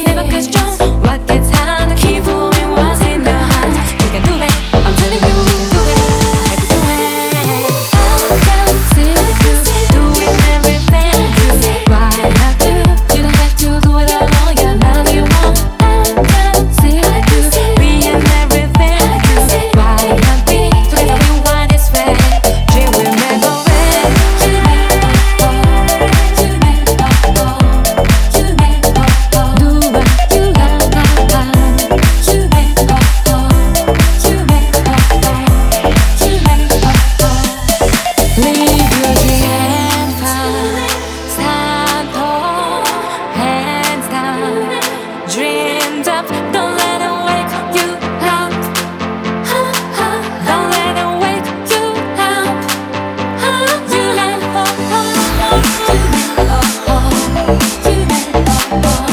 Never catch Oh.